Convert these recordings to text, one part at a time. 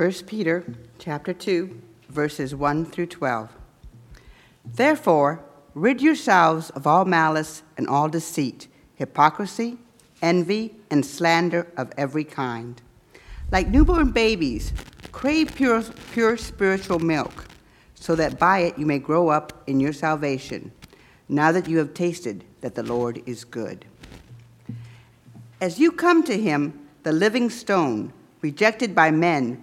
1 Peter chapter 2, verses 1 through 12. Therefore, rid yourselves of all malice and all deceit, hypocrisy, envy, and slander of every kind. Like newborn babies, crave pure, pure spiritual milk, so that by it you may grow up in your salvation, now that you have tasted that the Lord is good. As you come to him, the living stone, rejected by men,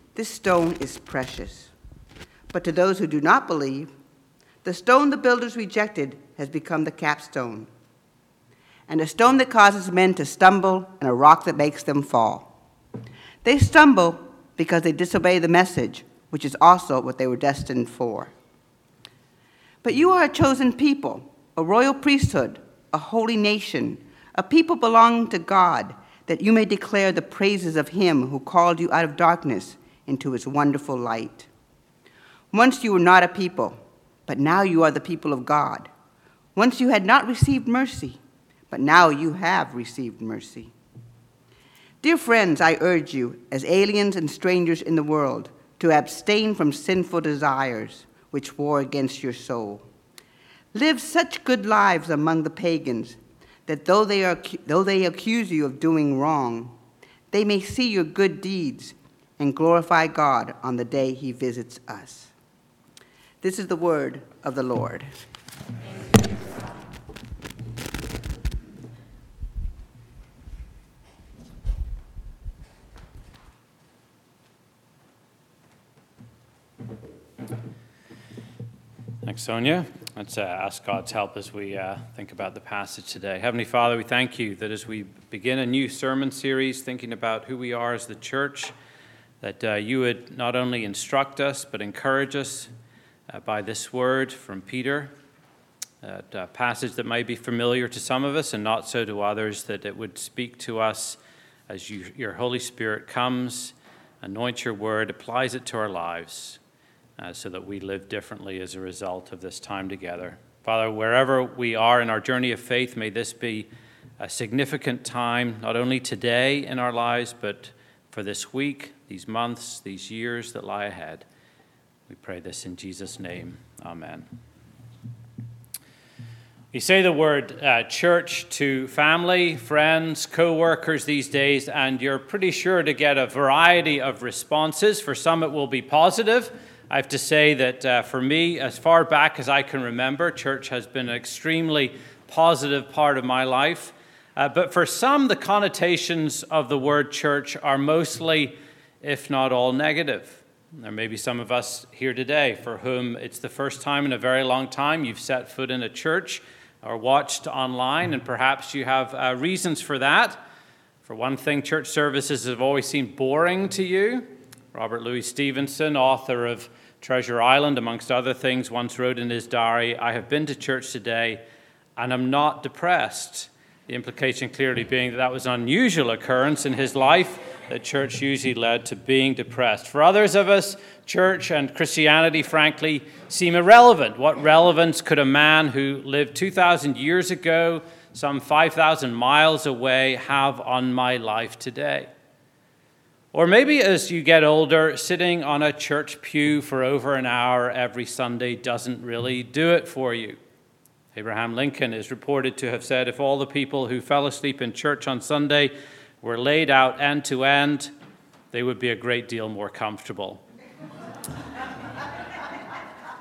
this stone is precious. But to those who do not believe, the stone the builders rejected has become the capstone, and a stone that causes men to stumble, and a rock that makes them fall. They stumble because they disobey the message, which is also what they were destined for. But you are a chosen people, a royal priesthood, a holy nation, a people belonging to God, that you may declare the praises of him who called you out of darkness into his wonderful light. Once you were not a people, but now you are the people of God. Once you had not received mercy, but now you have received mercy. Dear friends, I urge you, as aliens and strangers in the world, to abstain from sinful desires which war against your soul. Live such good lives among the pagans that though they, are, though they accuse you of doing wrong, they may see your good deeds and glorify God on the day he visits us. This is the word of the Lord. Thanks, Sonia. Let's uh, ask God's help as we uh, think about the passage today. Heavenly Father, we thank you that as we begin a new sermon series thinking about who we are as the church, that uh, you would not only instruct us but encourage us uh, by this word from Peter, that uh, passage that might be familiar to some of us and not so to others, that it would speak to us as you, your Holy Spirit comes, anoints your word, applies it to our lives uh, so that we live differently as a result of this time together. Father, wherever we are in our journey of faith, may this be a significant time, not only today in our lives, but for this week, these months, these years that lie ahead. We pray this in Jesus' name. Amen. You say the word uh, church to family, friends, co workers these days, and you're pretty sure to get a variety of responses. For some, it will be positive. I have to say that uh, for me, as far back as I can remember, church has been an extremely positive part of my life. Uh, but for some, the connotations of the word church are mostly, if not all, negative. There may be some of us here today for whom it's the first time in a very long time you've set foot in a church or watched online, and perhaps you have uh, reasons for that. For one thing, church services have always seemed boring to you. Robert Louis Stevenson, author of Treasure Island, amongst other things, once wrote in his diary, I have been to church today and I'm not depressed. The implication clearly being that that was an unusual occurrence in his life, that church usually led to being depressed. For others of us, church and Christianity, frankly, seem irrelevant. What relevance could a man who lived 2,000 years ago, some 5,000 miles away, have on my life today? Or maybe as you get older, sitting on a church pew for over an hour every Sunday doesn't really do it for you. Abraham Lincoln is reported to have said if all the people who fell asleep in church on Sunday were laid out end to end, they would be a great deal more comfortable.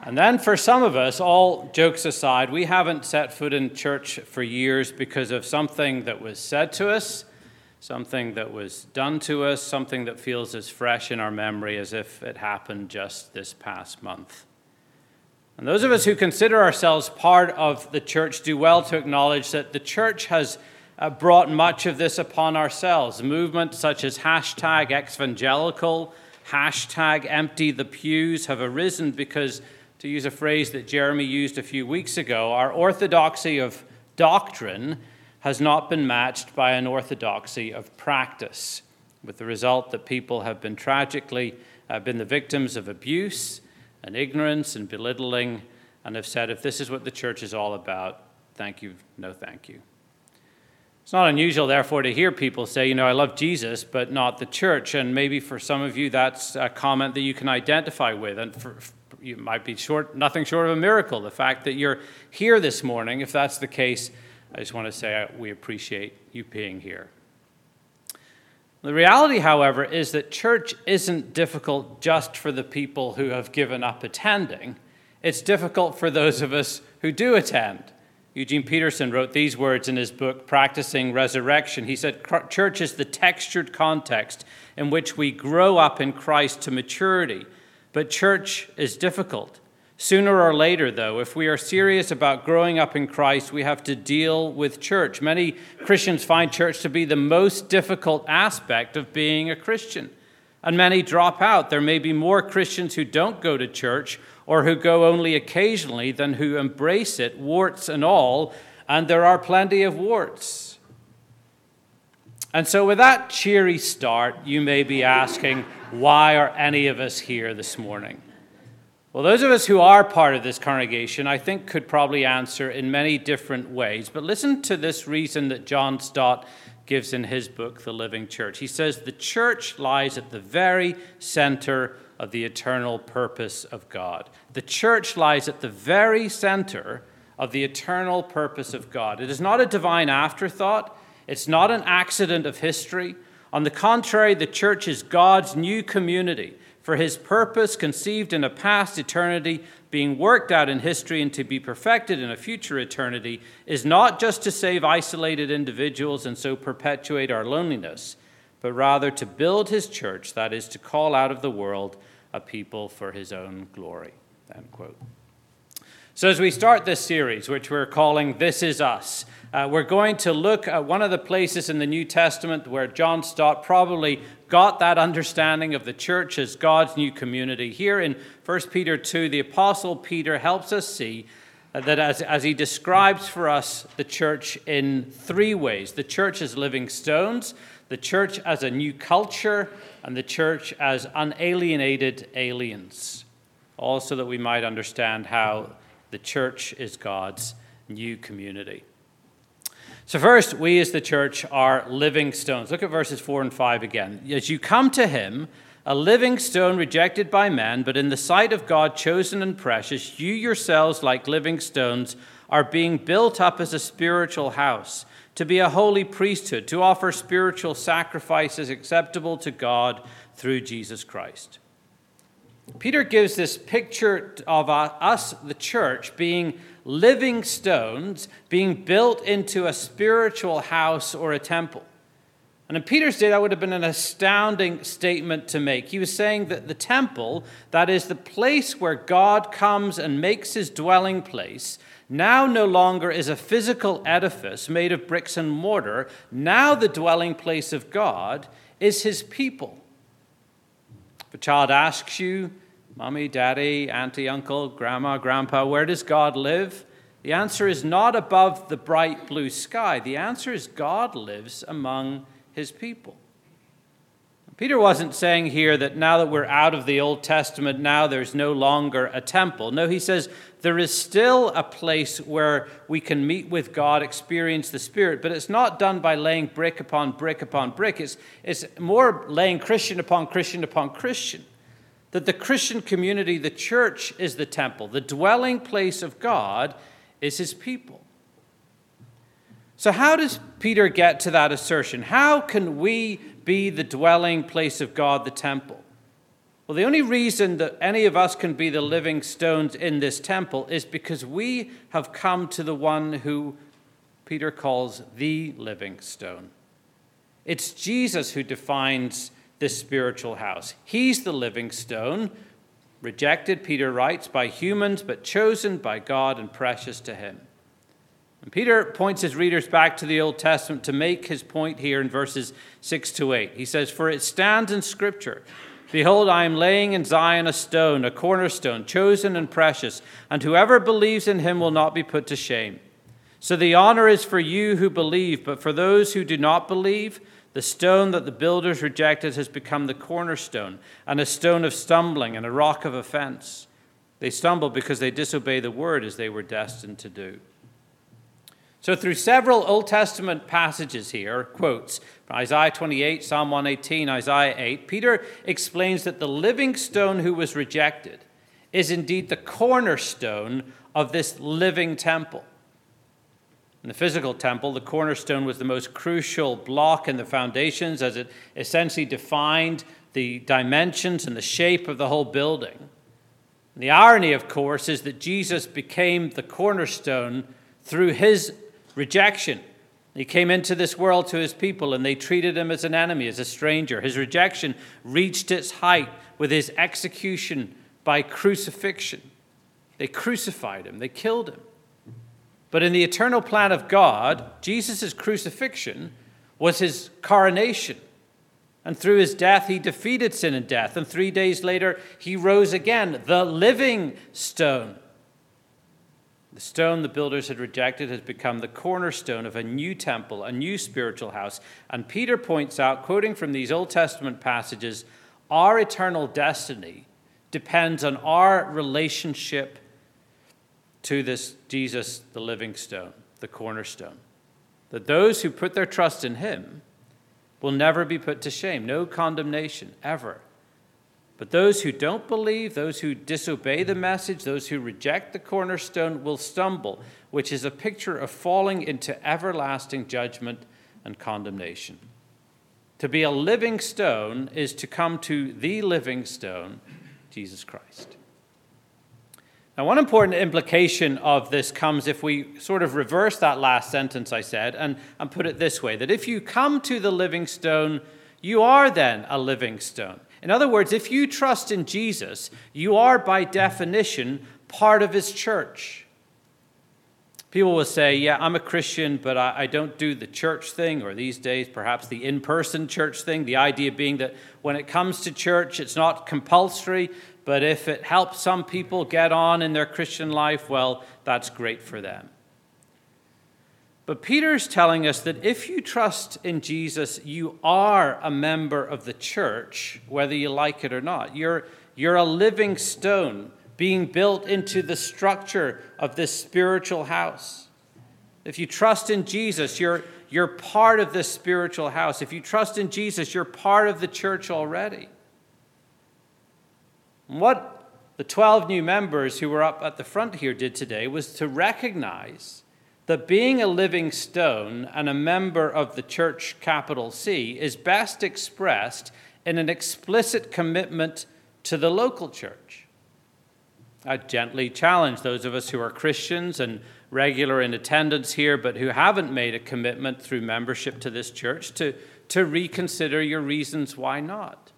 and then for some of us, all jokes aside, we haven't set foot in church for years because of something that was said to us something that was done to us, something that feels as fresh in our memory as if it happened just this past month. And those of us who consider ourselves part of the church do well to acknowledge that the church has uh, brought much of this upon ourselves. Movements such as hashtag exvangelical, hashtag empty the pews have arisen because, to use a phrase that Jeremy used a few weeks ago, our orthodoxy of doctrine has not been matched by an orthodoxy of practice, with the result that people have been tragically uh, been the victims of abuse and ignorance and belittling and have said, if this is what the church is all about, thank you, no thank you. It's not unusual, therefore, to hear people say, you know, I love Jesus, but not the church. And maybe for some of you, that's a comment that you can identify with. And for, you might be short, nothing short of a miracle. The fact that you're here this morning, if that's the case, I just want to say uh, we appreciate you being here. The reality, however, is that church isn't difficult just for the people who have given up attending. It's difficult for those of us who do attend. Eugene Peterson wrote these words in his book, Practicing Resurrection. He said, Church is the textured context in which we grow up in Christ to maturity. But church is difficult. Sooner or later, though, if we are serious about growing up in Christ, we have to deal with church. Many Christians find church to be the most difficult aspect of being a Christian, and many drop out. There may be more Christians who don't go to church or who go only occasionally than who embrace it, warts and all, and there are plenty of warts. And so, with that cheery start, you may be asking, why are any of us here this morning? Well, those of us who are part of this congregation, I think, could probably answer in many different ways. But listen to this reason that John Stott gives in his book, The Living Church. He says, The church lies at the very center of the eternal purpose of God. The church lies at the very center of the eternal purpose of God. It is not a divine afterthought, it's not an accident of history. On the contrary, the church is God's new community for his purpose conceived in a past eternity, being worked out in history and to be perfected in a future eternity, is not just to save isolated individuals and so perpetuate our loneliness, but rather to build his church, that is, to call out of the world a people for his own glory. End quote. So, as we start this series, which we're calling This Is Us, uh, we're going to look at one of the places in the New Testament where John Stott probably got that understanding of the church as God's new community. Here in 1 Peter 2, the Apostle Peter helps us see that as, as he describes for us the church in three ways the church as living stones, the church as a new culture, and the church as unalienated aliens. Also, that we might understand how the church is God's new community. So, first, we as the church are living stones. Look at verses 4 and 5 again. As you come to him, a living stone rejected by men, but in the sight of God chosen and precious, you yourselves, like living stones, are being built up as a spiritual house, to be a holy priesthood, to offer spiritual sacrifices acceptable to God through Jesus Christ. Peter gives this picture of us, the church, being living stones being built into a spiritual house or a temple. And in Peter's day, that would have been an astounding statement to make. He was saying that the temple, that is the place where God comes and makes his dwelling place, now no longer is a physical edifice made of bricks and mortar. Now the dwelling place of God is his people. If a child asks you, Mommy, daddy, auntie, uncle, grandma, grandpa, where does God live? The answer is not above the bright blue sky. The answer is God lives among his people. Peter wasn't saying here that now that we're out of the Old Testament, now there's no longer a temple. No, he says there is still a place where we can meet with God, experience the Spirit, but it's not done by laying brick upon brick upon brick. It's, it's more laying Christian upon Christian upon Christian that the Christian community, the church, is the temple. The dwelling place of God is his people. So, how does Peter get to that assertion? How can we be the dwelling place of God, the temple? Well, the only reason that any of us can be the living stones in this temple is because we have come to the one who Peter calls the living stone. It's Jesus who defines this spiritual house. He's the living stone, rejected, Peter writes, by humans, but chosen by God and precious to him. And Peter points his readers back to the Old Testament to make his point here in verses 6 to 8. He says, For it stands in Scripture, Behold, I am laying in Zion a stone, a cornerstone, chosen and precious, and whoever believes in him will not be put to shame. So the honor is for you who believe, but for those who do not believe, the stone that the builders rejected has become the cornerstone, and a stone of stumbling and a rock of offense. They stumble because they disobey the word as they were destined to do. So, through several Old Testament passages here, quotes from Isaiah 28, Psalm 118, Isaiah 8, Peter explains that the living stone who was rejected is indeed the cornerstone of this living temple. In the physical temple, the cornerstone was the most crucial block in the foundations as it essentially defined the dimensions and the shape of the whole building. And the irony, of course, is that Jesus became the cornerstone through his rejection. He came into this world to his people and they treated him as an enemy, as a stranger. His rejection reached its height with his execution by crucifixion. They crucified him, they killed him. But in the eternal plan of God, Jesus' crucifixion was his coronation. And through his death, he defeated sin and death. And three days later, he rose again, the living stone. The stone the builders had rejected has become the cornerstone of a new temple, a new spiritual house. And Peter points out, quoting from these Old Testament passages, our eternal destiny depends on our relationship to this Jesus, the living stone, the cornerstone. That those who put their trust in him will never be put to shame, no condemnation, ever. But those who don't believe, those who disobey the message, those who reject the cornerstone will stumble, which is a picture of falling into everlasting judgment and condemnation. To be a living stone is to come to the living stone, Jesus Christ. Now, one important implication of this comes if we sort of reverse that last sentence I said and, and put it this way that if you come to the living stone, you are then a living stone. In other words, if you trust in Jesus, you are by definition part of his church. People will say, Yeah, I'm a Christian, but I, I don't do the church thing, or these days, perhaps the in person church thing. The idea being that when it comes to church, it's not compulsory, but if it helps some people get on in their Christian life, well, that's great for them. But Peter's telling us that if you trust in Jesus, you are a member of the church, whether you like it or not. You're, you're a living stone being built into the structure of this spiritual house. If you trust in Jesus, you're, you're part of this spiritual house. If you trust in Jesus, you're part of the church already. And what the 12 new members who were up at the front here did today was to recognize that being a living stone and a member of the church, capital C, is best expressed in an explicit commitment to the local church. I gently challenge those of us who are Christians and regular in attendance here, but who haven't made a commitment through membership to this church, to, to reconsider your reasons why not.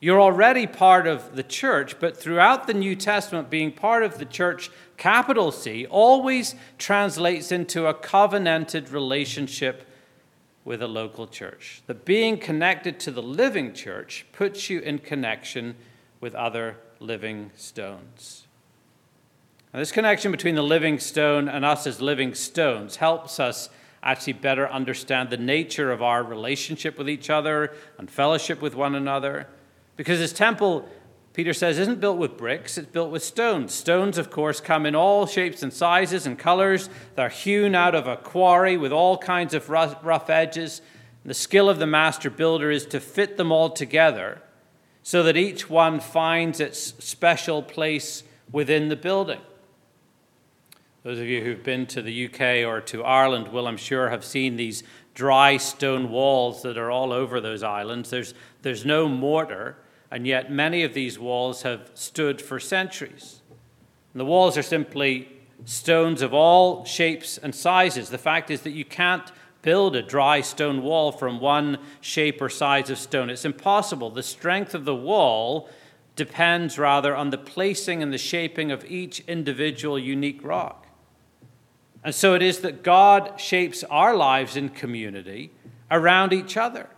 You're already part of the church, but throughout the New Testament, being part of the church, capital C, always translates into a covenanted relationship with a local church. That being connected to the living church puts you in connection with other living stones. Now, this connection between the living stone and us as living stones helps us actually better understand the nature of our relationship with each other and fellowship with one another. Because his temple, Peter says, isn't built with bricks, it's built with stones. Stones, of course, come in all shapes and sizes and colors. They're hewn out of a quarry with all kinds of rough, rough edges. The skill of the master builder is to fit them all together so that each one finds its special place within the building. Those of you who've been to the UK or to Ireland will, I'm sure, have seen these dry stone walls that are all over those islands. There's, there's no mortar and yet many of these walls have stood for centuries. And the walls are simply stones of all shapes and sizes. The fact is that you can't build a dry stone wall from one shape or size of stone. It's impossible. The strength of the wall depends rather on the placing and the shaping of each individual unique rock. And so it is that God shapes our lives in community around each other.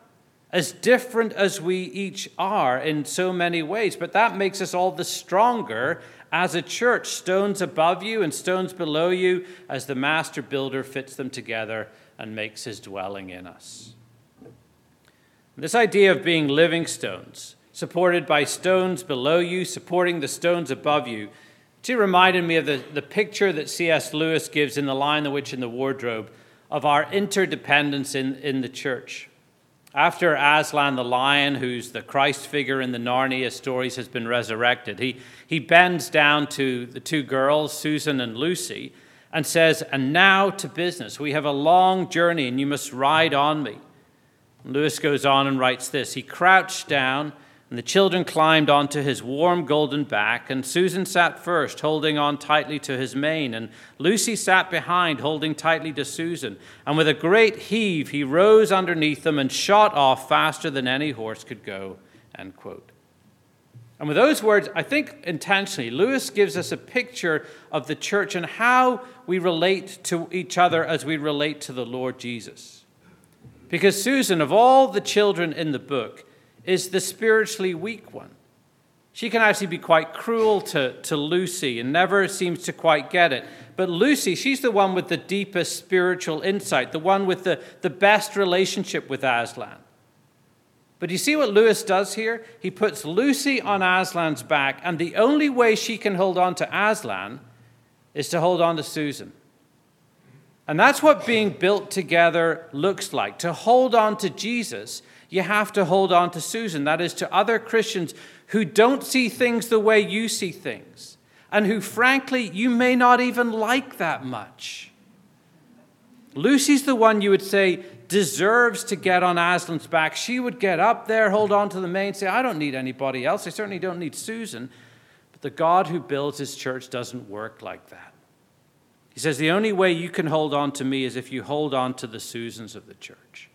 As different as we each are in so many ways, but that makes us all the stronger as a church. Stones above you and stones below you, as the master builder fits them together and makes his dwelling in us. This idea of being living stones, supported by stones below you, supporting the stones above you, it reminded me of the, the picture that C.S. Lewis gives in The Lion, the Witch, and the Wardrobe of our interdependence in, in the church. After Aslan the lion, who's the Christ figure in the Narnia stories, has been resurrected, he, he bends down to the two girls, Susan and Lucy, and says, And now to business. We have a long journey, and you must ride on me. Lewis goes on and writes this He crouched down and the children climbed onto his warm golden back, and Susan sat first, holding on tightly to his mane, and Lucy sat behind, holding tightly to Susan. And with a great heave, he rose underneath them and shot off faster than any horse could go. End quote. And with those words, I think intentionally, Lewis gives us a picture of the church and how we relate to each other as we relate to the Lord Jesus. Because Susan, of all the children in the book, is the spiritually weak one. She can actually be quite cruel to, to Lucy and never seems to quite get it. But Lucy, she's the one with the deepest spiritual insight, the one with the, the best relationship with Aslan. But you see what Lewis does here? He puts Lucy on Aslan's back, and the only way she can hold on to Aslan is to hold on to Susan. And that's what being built together looks like. To hold on to Jesus you have to hold on to Susan, that is, to other Christians who don't see things the way you see things, and who, frankly, you may not even like that much. Lucy's the one you would say deserves to get on Aslan's back. She would get up there, hold on to the mane, say, I don't need anybody else. I certainly don't need Susan. But the God who builds his church doesn't work like that. He says, The only way you can hold on to me is if you hold on to the Susans of the church.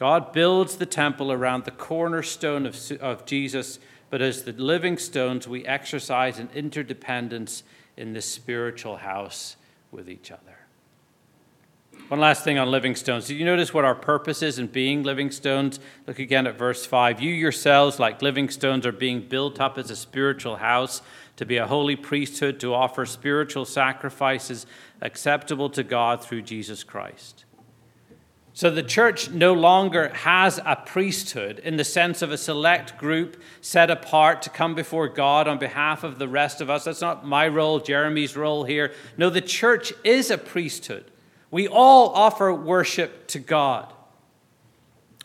God builds the temple around the cornerstone of, of Jesus, but as the living stones, we exercise an interdependence in this spiritual house with each other. One last thing on living stones. Did you notice what our purpose is in being living stones? Look again at verse 5. You yourselves, like living stones, are being built up as a spiritual house to be a holy priesthood, to offer spiritual sacrifices acceptable to God through Jesus Christ. So the church no longer has a priesthood in the sense of a select group set apart to come before God on behalf of the rest of us. That's not my role, Jeremy's role here. No, the church is a priesthood. We all offer worship to God.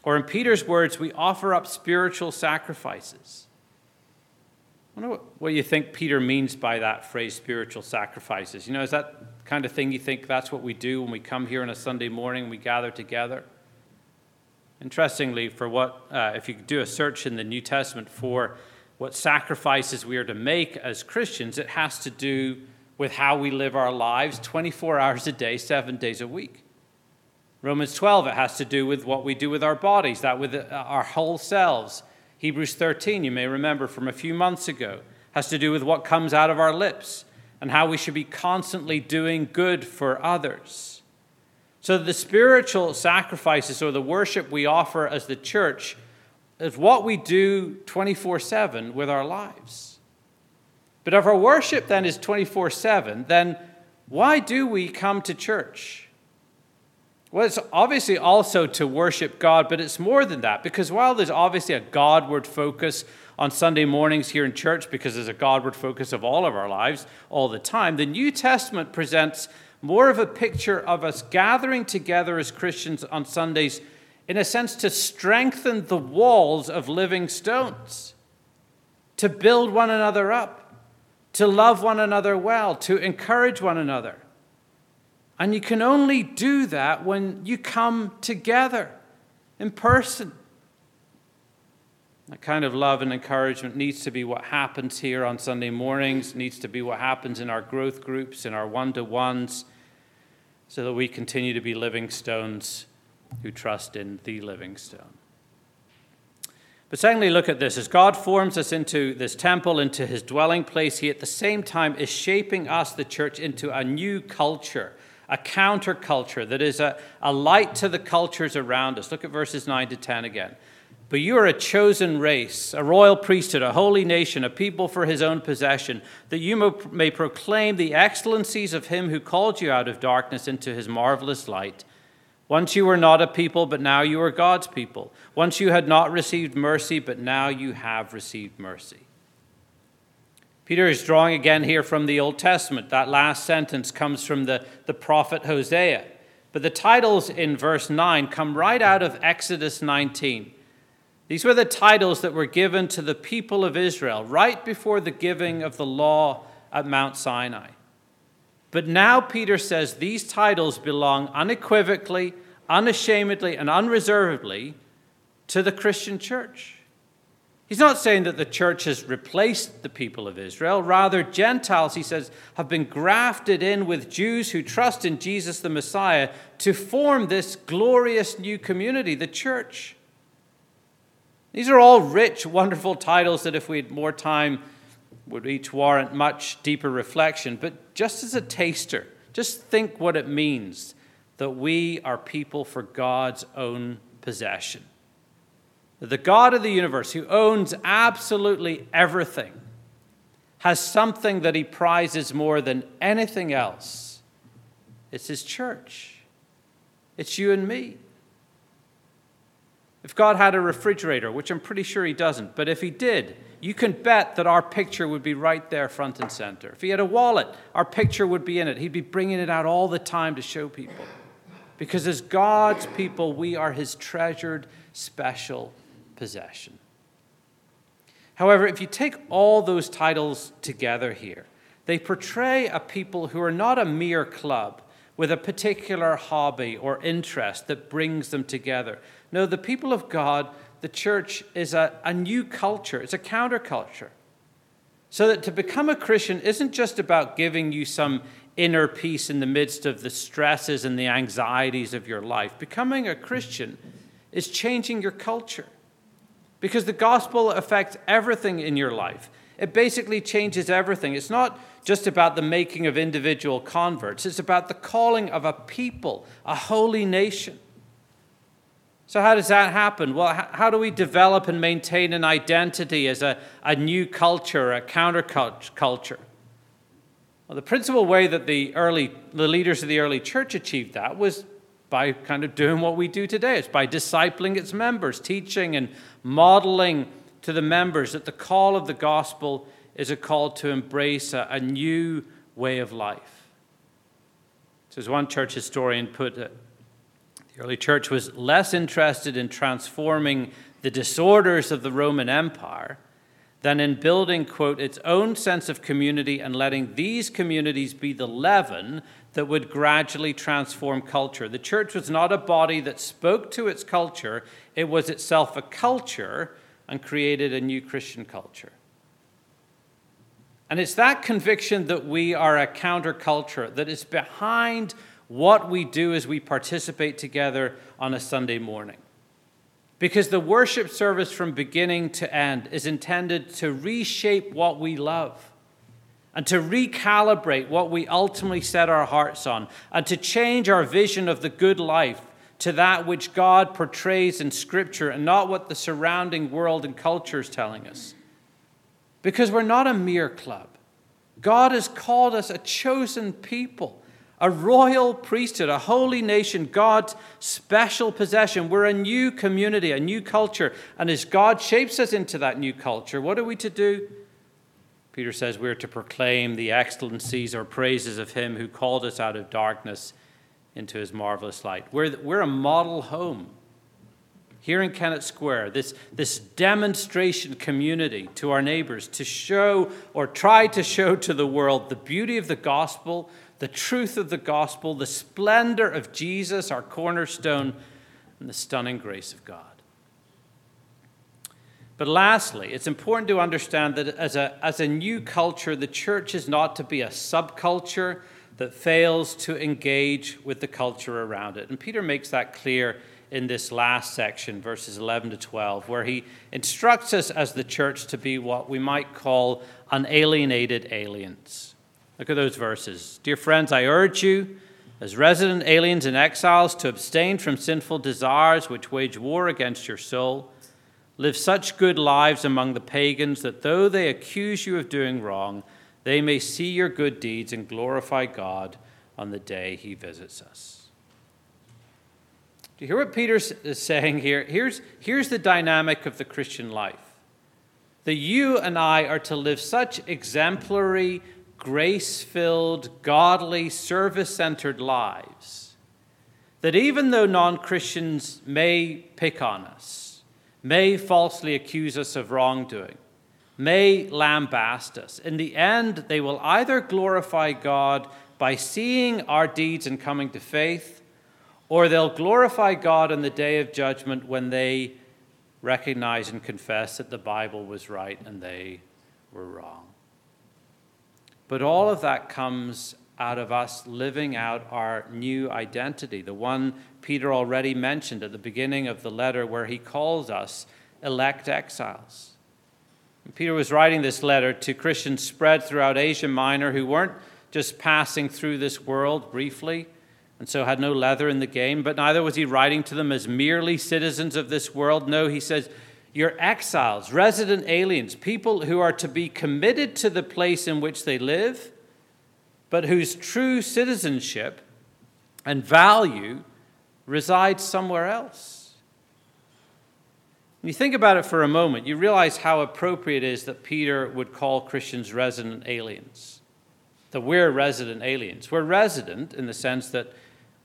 Or in Peter's words, we offer up spiritual sacrifices. I wonder what you think Peter means by that phrase, spiritual sacrifices. You know, is that kind of thing you think that's what we do when we come here on a Sunday morning, we gather together. Interestingly, for what, uh, if you do a search in the New Testament for what sacrifices we are to make as Christians, it has to do with how we live our lives 24 hours a day, seven days a week. Romans 12, it has to do with what we do with our bodies, that with uh, our whole selves. Hebrews 13, you may remember from a few months ago, has to do with what comes out of our lips and how we should be constantly doing good for others. So, the spiritual sacrifices or the worship we offer as the church is what we do 24 7 with our lives. But if our worship then is 24 7, then why do we come to church? Well, it's obviously also to worship God, but it's more than that because while there's obviously a Godward focus on Sunday mornings here in church because there's a Godward focus of all of our lives all the time. The New Testament presents more of a picture of us gathering together as Christians on Sundays, in a sense, to strengthen the walls of living stones, to build one another up, to love one another well, to encourage one another. And you can only do that when you come together in person. That kind of love and encouragement needs to be what happens here on Sunday mornings, needs to be what happens in our growth groups, in our one to ones, so that we continue to be living stones who trust in the living stone. But secondly, look at this. As God forms us into this temple, into his dwelling place, he at the same time is shaping us, the church, into a new culture, a counterculture that is a, a light to the cultures around us. Look at verses 9 to 10 again. But you are a chosen race, a royal priesthood, a holy nation, a people for his own possession, that you may proclaim the excellencies of him who called you out of darkness into his marvelous light. Once you were not a people, but now you are God's people. Once you had not received mercy, but now you have received mercy. Peter is drawing again here from the Old Testament. That last sentence comes from the, the prophet Hosea. But the titles in verse 9 come right out of Exodus 19. These were the titles that were given to the people of Israel right before the giving of the law at Mount Sinai. But now Peter says these titles belong unequivocally, unashamedly, and unreservedly to the Christian church. He's not saying that the church has replaced the people of Israel. Rather, Gentiles, he says, have been grafted in with Jews who trust in Jesus the Messiah to form this glorious new community, the church. These are all rich, wonderful titles that, if we had more time, would each warrant much deeper reflection. But just as a taster, just think what it means that we are people for God's own possession the God of the universe, who owns absolutely everything, has something that he prizes more than anything else. It's his church, it's you and me. If God had a refrigerator, which I'm pretty sure he doesn't, but if he did, you can bet that our picture would be right there, front and center. If he had a wallet, our picture would be in it. He'd be bringing it out all the time to show people. Because as God's people, we are his treasured, special possession. However, if you take all those titles together here, they portray a people who are not a mere club with a particular hobby or interest that brings them together. No, the people of God, the church, is a, a new culture, it's a counterculture. So that to become a Christian isn't just about giving you some inner peace in the midst of the stresses and the anxieties of your life. Becoming a Christian is changing your culture because the gospel affects everything in your life. It basically changes everything. It's not just about the making of individual converts, it's about the calling of a people, a holy nation. So, how does that happen? Well, how do we develop and maintain an identity as a, a new culture, a counterculture? Well, the principal way that the early the leaders of the early church achieved that was by kind of doing what we do today. It's by discipling its members, teaching and modeling to the members that the call of the gospel is a call to embrace a, a new way of life. So, as one church historian put it, the early church was less interested in transforming the disorders of the Roman Empire than in building, quote, its own sense of community and letting these communities be the leaven that would gradually transform culture. The church was not a body that spoke to its culture, it was itself a culture and created a new Christian culture. And it's that conviction that we are a counterculture that is behind what we do as we participate together on a Sunday morning. Because the worship service from beginning to end is intended to reshape what we love and to recalibrate what we ultimately set our hearts on, and to change our vision of the good life to that which God portrays in Scripture and not what the surrounding world and culture is telling us. Because we're not a mere club. God has called us a chosen people, a royal priesthood, a holy nation, God's special possession. We're a new community, a new culture. And as God shapes us into that new culture, what are we to do? Peter says we're to proclaim the excellencies or praises of him who called us out of darkness into his marvelous light. We're, we're a model home here in Kennett Square, this, this demonstration community to our neighbors to show or try to show to the world the beauty of the gospel, the truth of the gospel, the splendor of Jesus, our cornerstone, and the stunning grace of God. But lastly, it's important to understand that as a, as a new culture, the church is not to be a subculture that fails to engage with the culture around it. And Peter makes that clear in this last section, verses 11 to 12, where he instructs us as the church to be what we might call unalienated aliens. Look at those verses. Dear friends, I urge you as resident aliens and exiles, to abstain from sinful desires which wage war against your soul. Live such good lives among the pagans that though they accuse you of doing wrong, they may see your good deeds and glorify God on the day he visits us. Do you hear what Peter is saying here? Here's, here's the dynamic of the Christian life that you and I are to live such exemplary, grace filled, godly, service centered lives that even though non Christians may pick on us, may falsely accuse us of wrongdoing, may lambaste us, in the end, they will either glorify God by seeing our deeds and coming to faith, or they'll glorify God on the day of judgment when they recognize and confess that the Bible was right and they were wrong. But all of that comes out of us living out our new identity, the one Peter already mentioned at the beginning of the letter, where he calls us elect exiles. Peter was writing this letter to Christians spread throughout Asia Minor who weren't just passing through this world briefly and so had no leather in the game, but neither was he writing to them as merely citizens of this world. No, he says, You're exiles, resident aliens, people who are to be committed to the place in which they live, but whose true citizenship and value resides somewhere else. When you think about it for a moment, you realize how appropriate it is that Peter would call Christians resident aliens that we're resident aliens. We're resident in the sense that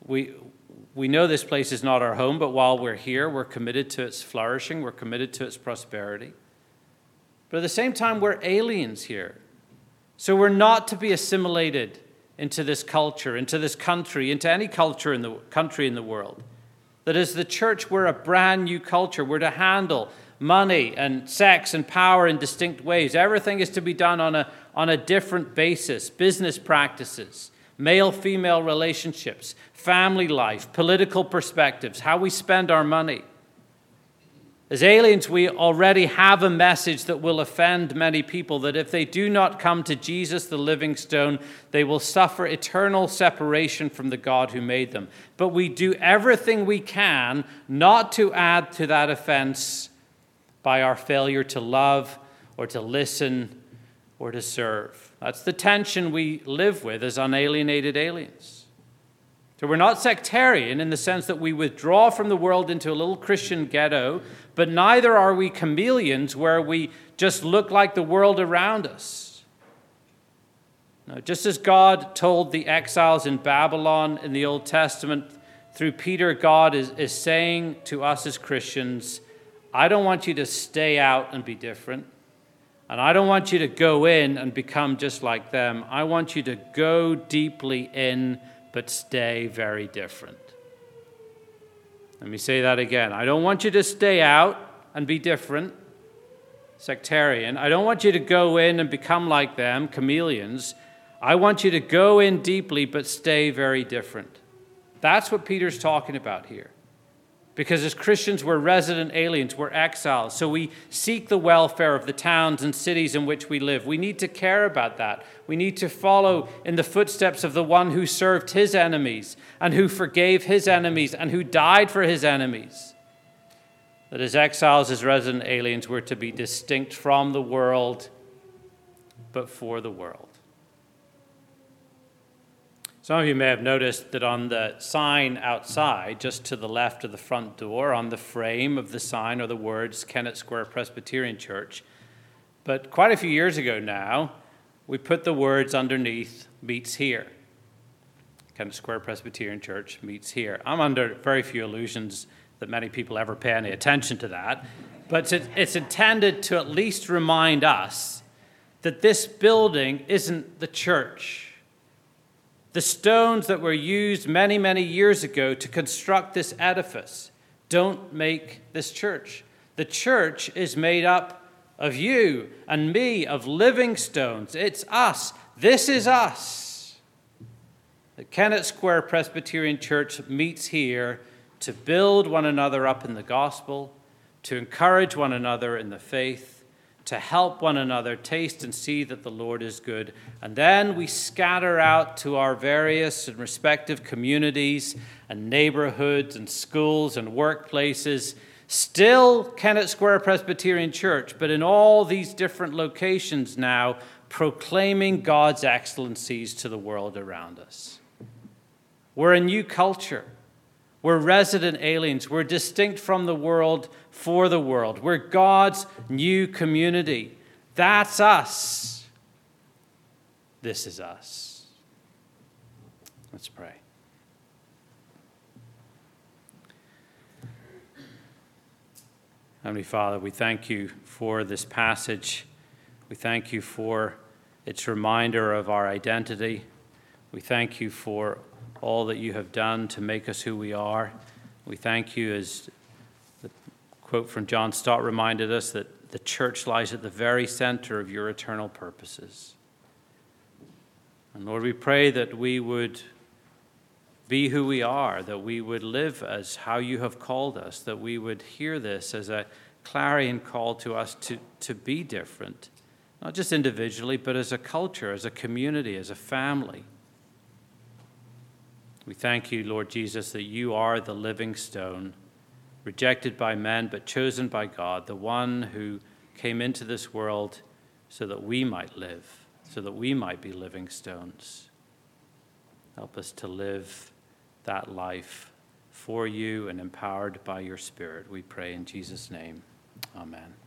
we, we know this place is not our home, but while we're here, we're committed to its flourishing, we're committed to its prosperity. But at the same time, we're aliens here. So we're not to be assimilated into this culture, into this country, into any culture in the country in the world. That as the church, we're a brand new culture. We're to handle money and sex and power in distinct ways. Everything is to be done on a, on a different basis business practices, male female relationships, family life, political perspectives, how we spend our money. As aliens, we already have a message that will offend many people that if they do not come to Jesus, the living stone, they will suffer eternal separation from the God who made them. But we do everything we can not to add to that offense by our failure to love or to listen or to serve. That's the tension we live with as unalienated aliens. So we're not sectarian in the sense that we withdraw from the world into a little Christian ghetto, but neither are we chameleons where we just look like the world around us. No, just as God told the exiles in Babylon in the Old Testament, through Peter, God is, is saying to us as Christians, I don't want you to stay out and be different. And I don't want you to go in and become just like them. I want you to go deeply in, but stay very different. Let me say that again. I don't want you to stay out and be different, sectarian. I don't want you to go in and become like them, chameleons. I want you to go in deeply, but stay very different. That's what Peter's talking about here. Because as Christians, we're resident aliens, we're exiles. So we seek the welfare of the towns and cities in which we live. We need to care about that. We need to follow in the footsteps of the one who served his enemies and who forgave his enemies and who died for his enemies. That as exiles, as resident aliens, we're to be distinct from the world, but for the world. Some of you may have noticed that on the sign outside, just to the left of the front door, on the frame of the sign are the words Kennett Square Presbyterian Church. But quite a few years ago now, we put the words underneath meets here. Kennett Square Presbyterian Church meets here. I'm under very few illusions that many people ever pay any attention to that, but it's intended to at least remind us that this building isn't the church the stones that were used many, many years ago to construct this edifice don't make this church. The church is made up of you and me, of living stones. It's us. This is us. The Kennett Square Presbyterian Church meets here to build one another up in the gospel, to encourage one another in the faith, to help one another taste and see that the Lord is good. And then we scatter out to our various and respective communities and neighborhoods and schools and workplaces. Still Kennett Square Presbyterian Church, but in all these different locations now, proclaiming God's excellencies to the world around us. We're a new culture. We're resident aliens. We're distinct from the world for the world. We're God's new community. That's us. This is us. Let's pray. Heavenly Father, we thank you for this passage. We thank you for its reminder of our identity. We thank you for all that you have done to make us who we are. We thank you, as the quote from John Stott reminded us, that the church lies at the very center of your eternal purposes. And Lord, we pray that we would be who we are, that we would live as how you have called us, that we would hear this as a clarion call to us to, to be different, not just individually, but as a culture, as a community, as a family. We thank you, Lord Jesus, that you are the living stone, rejected by men but chosen by God, the one who came into this world so that we might live, so that we might be living stones. Help us to live that life for you and empowered by your Spirit. We pray in Jesus' name. Amen.